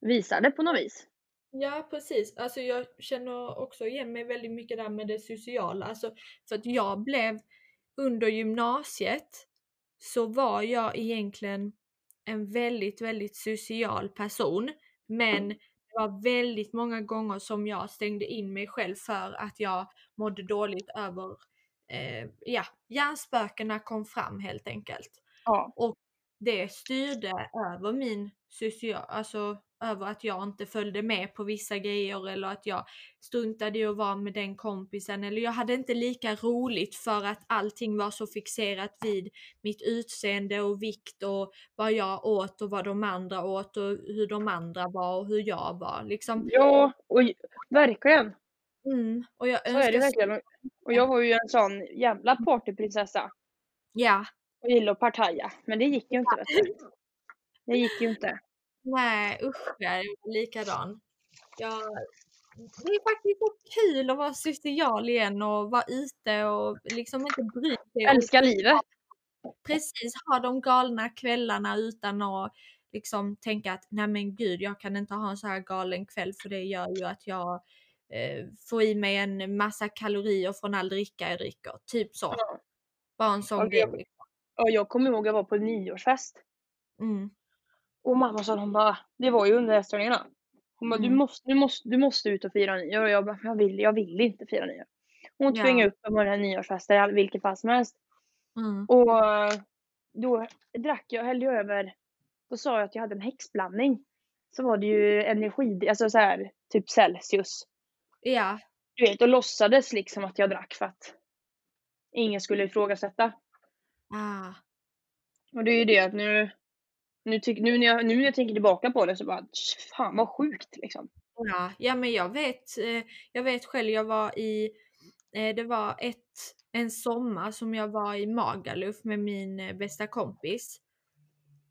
visar det på något vis. Ja precis, alltså jag känner också igen mig väldigt mycket där med det sociala. Alltså, för att jag blev under gymnasiet så var jag egentligen en väldigt, väldigt social person. Men det var väldigt många gånger som jag stängde in mig själv för att jag mådde dåligt över, eh, ja, hjärnspökena kom fram helt enkelt. Ja. Och det styrde över min social, alltså över att jag inte följde med på vissa grejer eller att jag struntade i att vara med den kompisen eller jag hade inte lika roligt för att allting var så fixerat vid mitt utseende och vikt och vad jag åt och vad de andra åt och hur de andra var och hur jag var liksom. Ja, och verkligen. Mm, och jag Så är det verkligen. Och- jag var ju en sån jävla partyprinsessa Ja, och gillade att partaja. Men det gick ju inte du. Det gick ju inte. Nej usch jag är likadan. Jag, det är faktiskt så kul att vara social igen och vara ute och liksom inte bry sig. Älska livet. Precis, ha de galna kvällarna utan att liksom tänka att nej men gud jag kan inte ha en så här galen kväll för det gör ju att jag eh, får i mig en massa kalorier från all dricka jag dricker. Typ så. Ja. Bara en sån Ja, grej. jag- Och jag kommer ihåg jag var på nyårsfest. Mm. Och mamma sa hon bara, det var ju under ätstörningarna. Hon bara, du, Mm. måste, du, måste, du måste ut och fira nyår. Och jag bara, jag vill, jag vill inte fira nyår. Hon tvingade upp mig på den här nyårsfesten i vilket fall som helst. Mm. Och då drack jag, hällde jag över, då sa jag att jag hade en häxblandning. Så var det ju energi, alltså så här typ Celsius. Ja, Du vet, och låtsades liksom att jag drack för att ingen skulle ifrågasätta. ah. Och det är ju det att nu, nu, tyck, nu, när jag, nu när jag tänker tillbaka på det så bara, fan vad sjukt liksom. Ja, ja men jag vet, eh, jag vet själv, jag var i, eh, det var ett, en sommar som jag var i Magaluf med min eh, bästa kompis.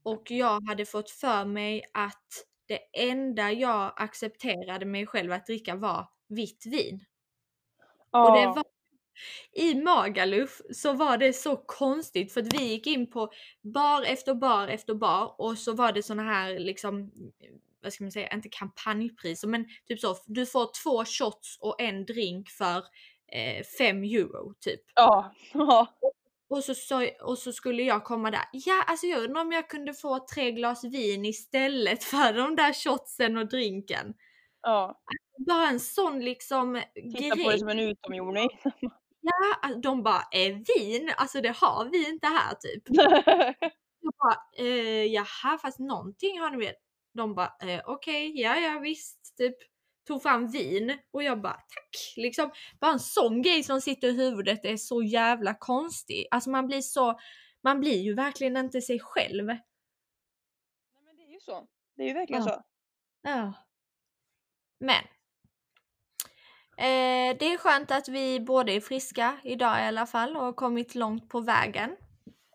Och jag hade fått för mig att det enda jag accepterade mig själv att dricka var vitt vin. Och det var, I Magaluf så var det så konstigt för att vi gick in på bar efter bar efter bar och så var det såna här liksom, vad ska man säga, inte kampanjpriser men typ så, du får två shots och en drink för eh, fem euro typ. Ja. ja. Och så, så, och så skulle jag komma där. Ja, alltså jag undrar om jag kunde få tre glas vin istället för de där shotsen och drinken. ja. Bara en sån liksom Titta på grej. det som en utomjording. Ja, alltså, de bara eh, vin, alltså det har vi inte här typ. Jag bara eh, jaha fast någonting har ni väl? De bara eh, okej, ja ja visst typ. Tog fram vin och jag bara tack. Liksom bara en sån grej som sitter i huvudet är så jävla konstig. Alltså man blir så, man blir ju verkligen inte sig själv. Nej men det är ju så. Det är ju verkligen Ja. så. Ja. Men. Eh, det är skönt att vi båda är friska idag i alla fall och har kommit långt på vägen.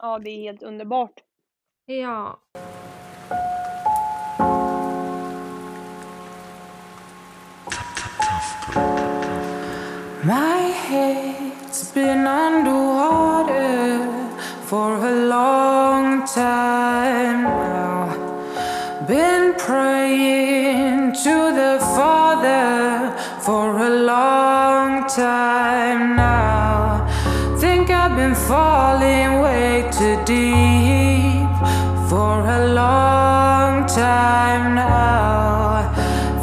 Ja, det är helt underbart. Ja. My head's been underwater for a long time now. Been praying falling way too deep for a long time now.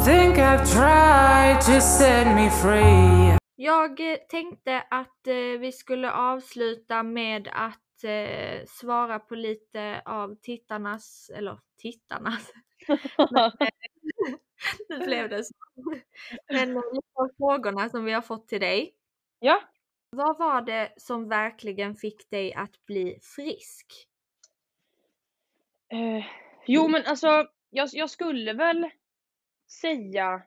Think I've tried to set me free. Jag eh, tänkte att eh, vi skulle avsluta med att eh, svara på lite av tittarnas, eller tittarnas, nu blev det så. Men frågorna som vi har fått till dig. ja. Vad var det som verkligen fick dig att bli frisk? Eh, jo men alltså, jag, jag skulle väl säga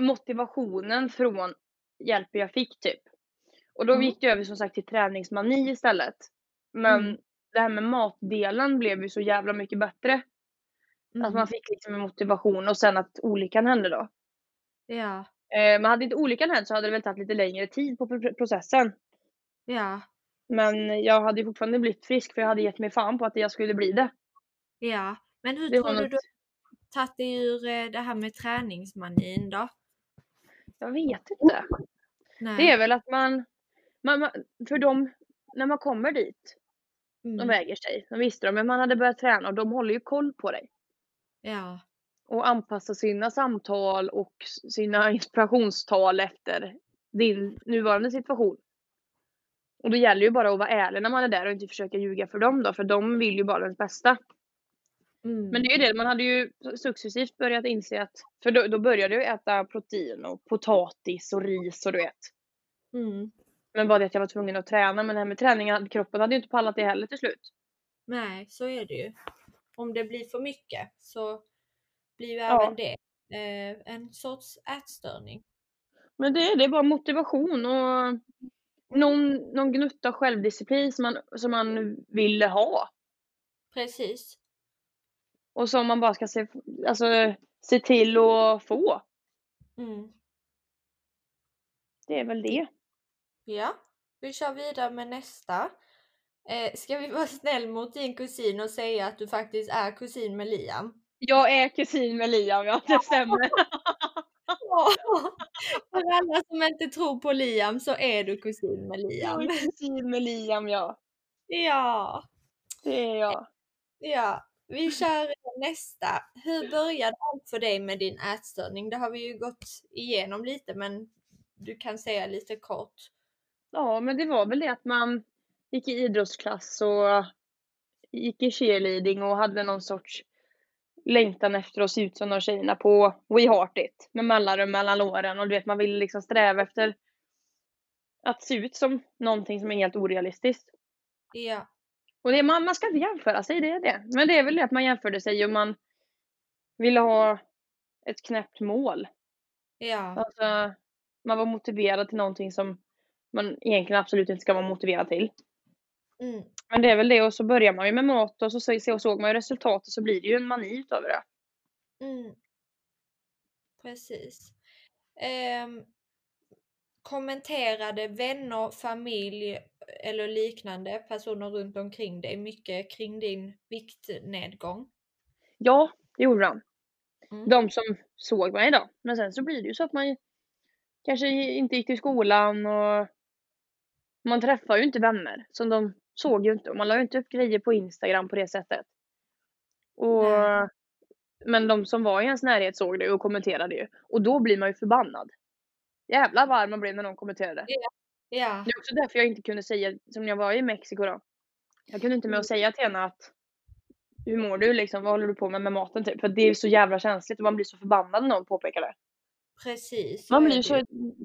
motivationen från hjälpen jag fick typ. Och då Mm. gick det över som sagt till träningsmani istället. Men Mm. det här med matdelen blev ju så jävla mycket bättre. Mm. Att man fick liksom en motivation och sen att olyckan hände då. Ja, men hade inte olyckan hänt så hade det väl tagit lite längre tid på pr- processen. ja, Men jag hade ju fortfarande blivit frisk för jag hade gett mig fan på att jag skulle bli det. ja. Men hur Det tror du något- du tagit dig ur eh, det här med träningsmanin då? Jag vet inte. Nej. Det är väl att man, man, för dem, när man kommer dit, de Mm. väger sig, de visste de, men man hade börjat träna och de håller ju koll på dig. Ja, Och anpassar sina samtal och sina inspirationstal efter din nuvarande situation. Och då gäller ju bara att vara ärlig när man är där och inte försöka ljuga för dem då, för de vill ju bara ens bästa. mm. Men det är ju det, man hade ju successivt börjat inse att, för då, då började jag äta protein och potatis och ris och du vet. Mm. Men bara det att jag var tvungen att träna, men det här med träningen, kroppen hade ju inte pallat det heller till slut. Nej, så är det ju. Om det blir för mycket så blir ju Ja. även det eh, en sorts ätstörning. Men det, är- det är bara motivation och någon, någon gnutta självdisciplin som man, som man ville ha. Precis. Och som man bara ska se, alltså, se till att få. Mm. Det är väl det. Ja, vi kör vidare med nästa. Eh, ska vi vara snäll mot din kusin och säga att du faktiskt är kusin med Liam? Jag är kusin med Liam, ja det stämmer. För alla som inte tror på Liam så är du kusin med Jag Liam. är kusin med Liam, ja. Ja, Det är jag. ja. Vi kör nästa. Hur började allt för dig med din ätstörning? Det har vi ju gått igenom lite men du kan säga lite kort. Ja, men det var väl det att man gick i idrottsklass och gick i cheerleading och hade någon sorts längtan efter att se ut som de tjejerna på We Heart It med mellanrum mellan låren och du vet man ville liksom sträva efter att se ut som någonting som är helt orealistiskt. Ja, Och det, man, man ska inte jämföra sig, det är det. Men det är väl det att man jämförde sig och man ville ha ett knäppt mål. ja, Alltså, man var motiverad till någonting som man egentligen absolut inte ska vara motiverad till. mm, Men det är väl det och så börjar man ju med mat och så så- så såg man ju resultatet så blir det ju en mani utav det. mm. Precis. Ehm, kommenterade vänner, familj eller liknande personer runt omkring dig mycket kring din viktnedgång? Ja, det gjorde de. Mm. De som såg mig då. Men sen så blir det ju så att man kanske inte gick till skolan och man träffar ju inte vänner som de såg ju inte och man la ju inte upp grejer på Instagram på det sättet. Och, Nej. men de som var i ens närhet såg det och kommenterade ju. Och då blir man ju förbannad. Jävlar vad arg man blev när någon kommenterade. Ja, Det är också därför jag inte kunde säga, som jag var i Mexiko då. Jag kunde inte med att säga till henne att hur mår du liksom, vad håller du på med med maten typ? För det är så jävla känsligt och man blir så förbannad när någon påpekar det. precis. Man blir så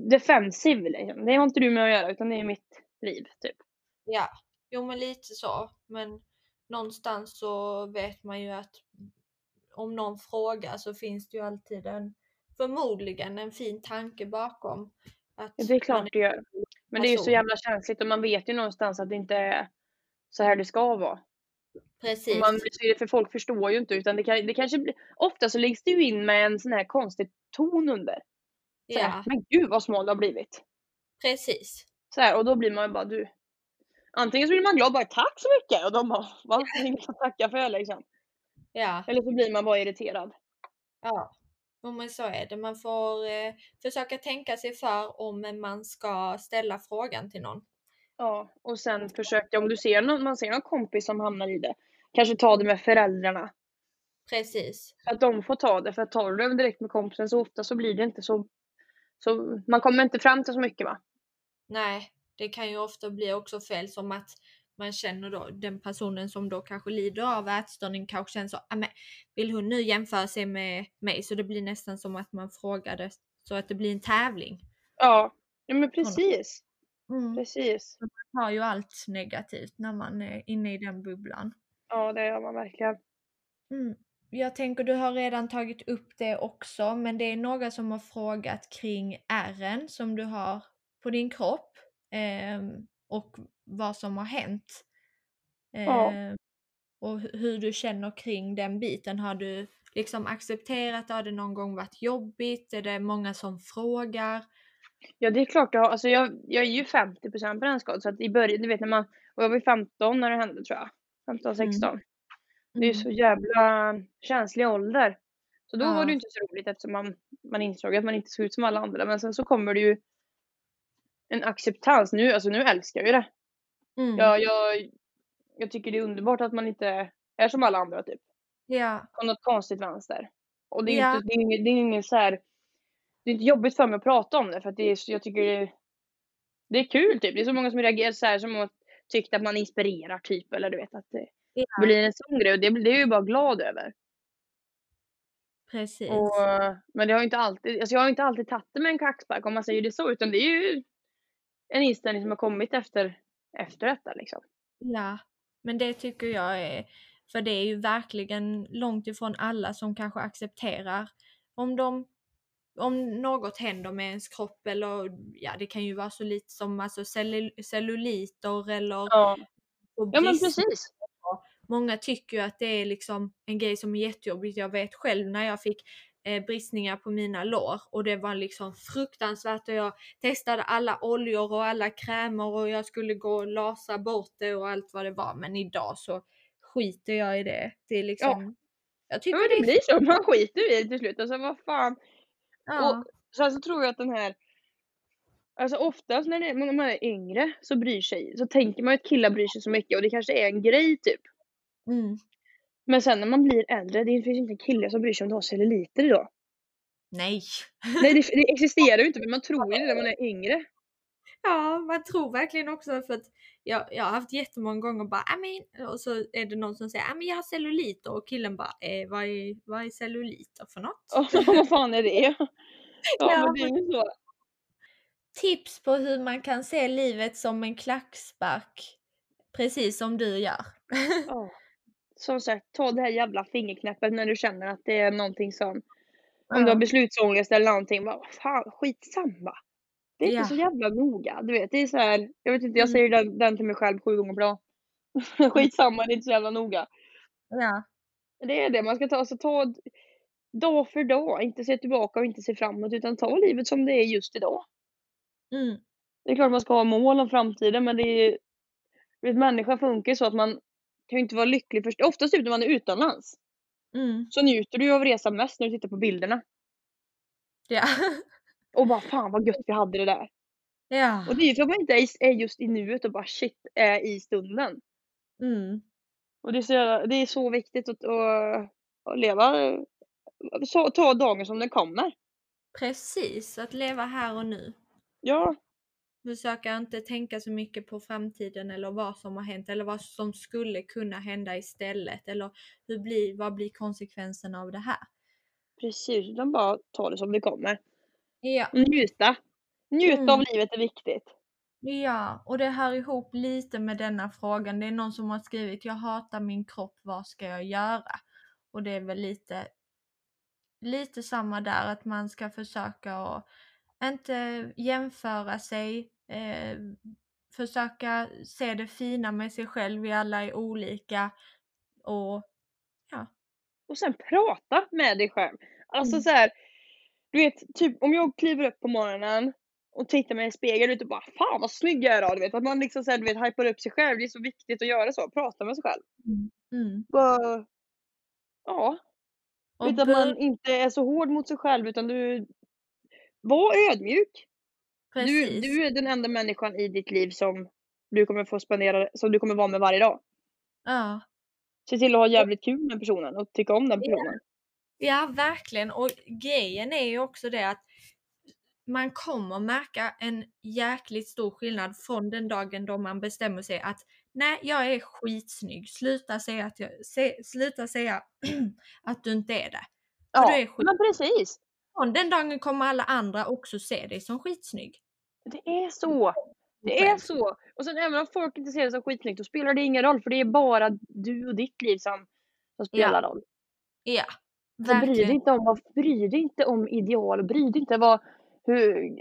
defensiv liksom. Det har inte du med att göra utan det är mitt liv typ. Ja, jo men lite så. Men någonstans så vet man ju att om någon frågar så finns det ju alltid en förmodligen en fin tanke bakom. Att det är klart det gör. Men det är ju så jävla känsligt och man vet ju någonstans att det inte är så här det ska vara. Precis. Och man, för folk förstår ju inte utan det, kan, det kanske blir, ofta så läggs det ju in med en sån här konstig ton under. Så här, Ja, Men gud vad smal du har blivit. precis. Så här, och då blir man ju bara du. Antingen så blir man glad bara tack så mycket och de bara va? Inget att tacka för liksom. Ja, Eller så blir man bara irriterad. ja. Jo men så är det. Man får eh, försöka tänka sig för om man ska ställa frågan till någon. Ja, och sen försöka om du ser någon, man ser någon kompis som hamnar i det. Kanske ta det med föräldrarna. Precis. Så att de får ta det. För att tar du det direkt med kompisen så ofta så blir det inte så. Så man kommer inte fram till så mycket va. Nej, det kan ju ofta bli också fel som att man känner då den personen som då kanske lider av ätstörning kanske känner så, "Ah, men vill hon nu jämföra sig med mig? Så det blir nästan som att man frågade så att det blir en tävling. Ja, ja men precis. Mm. Precis. Man har ju allt negativt när man är inne i den bubblan. Ja det gör man verkligen. Mm. Jag tänker du har redan tagit upp det också, men det är några som har frågat kring ärren som du har på din kropp ehm, och vad som har hänt. Ja. Ehm, och hu- hur du känner kring den biten. Har du liksom accepterat det? Har det någon gång varit jobbigt? Är det många som frågar? Ja det är klart jag har, alltså jag, jag är ju 50% brännskadad så att i början, du vet när man, och jag var ju 15 när det hände tror jag. 15, 16. Det är ju Mm. så jävla känslig ålder. Så då Ja. var det ju inte så roligt eftersom man, man insåg att man inte såg ut som alla andra. Men sen så kommer det ju en acceptans. Nu, alltså nu älskar jag ju det. Mm. Jag, jag, jag tycker det är underbart att man inte är som alla andra typ. Ja. På något konstigt vänster. Och det är Ja. inte, det är ingen, det är ingen så här, det är inte jobbigt för mig att prata om det för att det är, jag tycker det, det är kul typ. Det är så många som reagerar så här som att tyckte att man inspirerar typ eller du vet att det Ja. blir en sån grej och det, det är jag ju bara glad över. Precis. Och, men det har inte alltid, alltså jag har inte alltid tagit det med en kaxspark om man säger det så utan det är ju en inställning som har kommit efter, efter detta liksom. Ja, men det tycker jag är, för det är ju verkligen långt ifrån alla som kanske accepterar om de om något händer med ens kropp eller ja det kan ju vara så lite som alltså cellu- celluliter eller Ja, och ja men precis. Många tycker ju att det är liksom en grej som är jättejobbigt. Jag vet själv när jag fick eh, bristningar på mina lår och det var liksom fruktansvärt och jag testade alla oljor och alla krämer och jag skulle gå och lasa bort det och allt vad det var. Men idag så skiter jag i det. Det är liksom... Jag Ja, tycker men det det blir så, man skiter i det till slut. Alltså vad fan. Ja, Sen så tror jag att den här Alltså oftast när det, när man är yngre så bryr sig, så tänker man att killar bryr sig så mycket och det kanske är en grej typ. mm. Men sen när man blir äldre, det finns inte en kille som bryr sig om du har celluliter idag. Nej. Nej det, det existerar ju inte men man tror ju det när man är yngre. Ja, man tror verkligen också för att jag, jag har haft jättemånga gånger bara, "Ah, men, och så är det någon som säger, men jag har celluliter och killen bara, eh, vad, är, vad är celluliter för något? Och vad fan är det? Ja, Ja, men det är ju så. Tips på hur man kan se livet som en klackspark. Precis som du gör. Ja. Som sagt, ta det här jävla fingerknäppet när du känner att det är någonting som Om du har beslutsångest eller någonting, bara fan skitsamma. Det är Ja. inte så jävla noga. Du vet, det är så här, jag vet inte, jag Mm. säger den, den till mig själv sju gånger per dag. skitsamma, det är inte så jävla noga. Ja. Det är det, man ska ta, alltså, ta dag för dag, inte se tillbaka och inte se framåt utan ta livet som det är just idag. Mm. Det är klart man ska ha mål om framtiden men det är du vet, människan funkar så att man kan ju inte vara lycklig först. Oftast typ när man är utomlands Mm. så njuter du ju av resan mest när du tittar på bilderna. Ja. Och bara fan vad gött vi hade det där. ja. Och det är ju för att man inte är, just i nuet och bara shit är i stunden. Mm. Och det är så, det är så viktigt att, att, att leva, så, ta dagen som den kommer. Precis, att leva här och nu. Ja, Försöka inte tänka så mycket på framtiden eller vad som har hänt eller vad som skulle kunna hända istället. Eller hur blir, vad blir konsekvenserna av det här? precis. Utan bara ta det som det kommer. Ja. Njuta. Njuta Mm. av livet är viktigt. Ja, och det hör ihop lite med denna frågan. Det är någon som har skrivit Jag hatar min kropp, vad ska jag göra? Och det är väl lite, lite samma där, att man ska försöka att inte jämföra sig, eh, försöka se det fina med sig själv, vi alla är olika och Och sen prata med dig själv. Alltså Mm. så här, du vet, typ om jag kliver upp på morgonen och tittar mig i spegeln och typ bara fan vad snygg jag är idag. Du vet, att man liksom så här, du vet, hypar upp sig själv. Det är så viktigt att göra så. Prata med sig själv. mm. Bara, ja, Och vet att man inte är så hård mot sig själv utan du var ödmjuk. Du, precis. du är den enda människan i ditt liv som du kommer få spendera, som du kommer vara med varje dag. Ja. Se till att ha jävligt kul med personen och tycka om den Ja. personen. Ja, verkligen. Och grejen är ju också det att man kommer märka en jäkligt stor skillnad från den dagen då man bestämmer sig att nej, jag är skitsnygg. Sluta säga att, jag, se, sluta säga att du inte är det. För du är Ja, skit. men precis. Från den dagen kommer alla andra också se dig som skitsnygg. Det är så. Det är så. Och sen även om folk inte ser det som skitsnyggt, då spelar det ingen roll för det är bara du och ditt liv som, som spelar roll. Ja, Så bry dig verkligen. inte om, vad, bry dig inte om ideal, bry dig inte vad, hur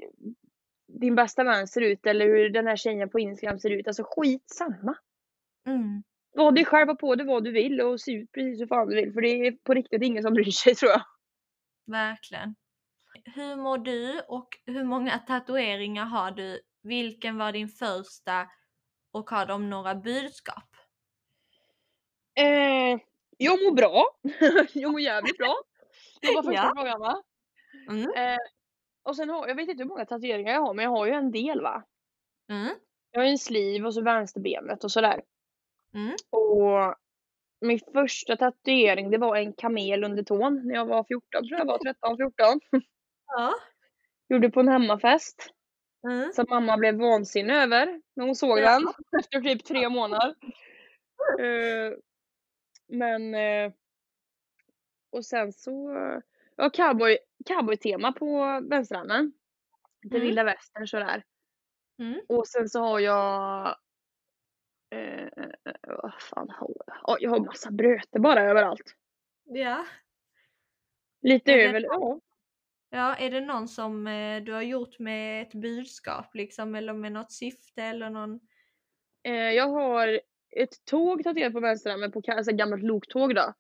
din bästa vän ser ut eller hur den här tjejen på Instagram ser ut. Alltså skitsamma. Mm. var dig själv, på dig vad du vill och se ut precis hur fan du vill. För det är på riktigt ingen som bryr sig tror jag. Verkligen. Hur mår du och hur många tatueringar har du? Vilken var din första? Och har de några budskap? Eh, jag mår bra. jag mår jävligt bra. Det var första Ja. frågan va? Mm. Eh, och sen har jag vet inte hur många tatueringar jag har men jag har ju en del va. Mm. Jag har ju en sleeve och så vänsterbenet och sådär. Mm. Och min första tatuering det var en kamel under tån när jag var 14 tror jag var 13, 14. Ja. Gjorde på en hemmafest. Mm. Som mamma blev vansinnig över när hon såg Ja. den efter typ tre månader. Eh, men eh, och sen så ja cowboy, cowboy-tema på vänsterarmen. Lite Mm. vilda västern sådär. Mm. Och sen så har jag eh, vad fan har jag? Ja, jag har massa bröte bara överallt. Ja. Lite över, ja. Ja, är det någon som eh, du har gjort med ett budskap liksom eller med något syfte eller någon? Eh, jag har ett tåg tatuerat på vänsterarmen på ka- alltså gammalt loktåg då.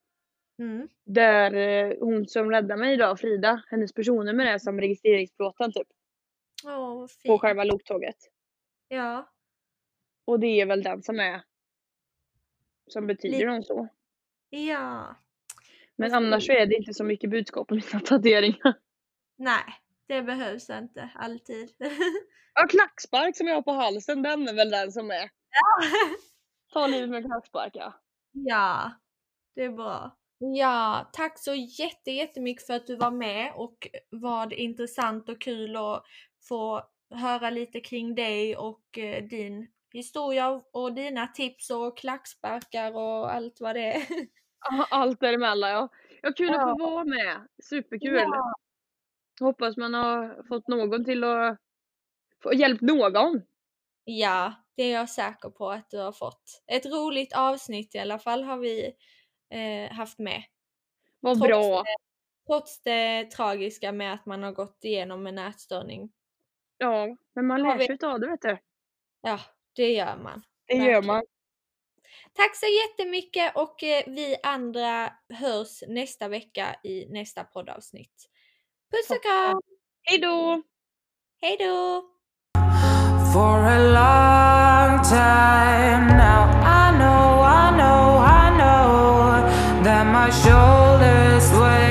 Mm. Där eh, hon som räddade mig idag, Frida, hennes personnummer är som registreringsplåten typ. Åh, vad På själva loktåget. Ja. Och det är väl den som är som betyder Lite- någon så. Ja. Men annars så är det inte så mycket budskap på mina tatueringar. Nej, det behövs inte alltid. Ja, klackspark som jag har på halsen, den är väl den som är. Ta livet med klackspark ja. ja, det är bra. Ja, tack så jätte, jättemycket för att du var med och vad intressant och kul att få höra lite kring dig och eh, din historia och dina tips och klacksparkar och allt vad det är. Ja, Allt däremellan ja. Ja, kul att Ja. få vara med. Superkul. Ja. Hoppas man har fått någon till att få hjälpt någon. Ja, det är jag säker på att du har fått. Ett roligt avsnitt i alla fall har vi eh, haft med. Vad Trots bra. Trots det tragiska med att man har gått igenom en ätstörning. Ja, men man lär sig utav det vet du. Ja, det gör man. Det gör Verkligen. man. Tack så jättemycket och eh, vi andra hörs nästa vecka i nästa poddavsnitt. Puss och kram! Hej då! Hej då! For a long time now, I know, I know, I know that my shoulders weigh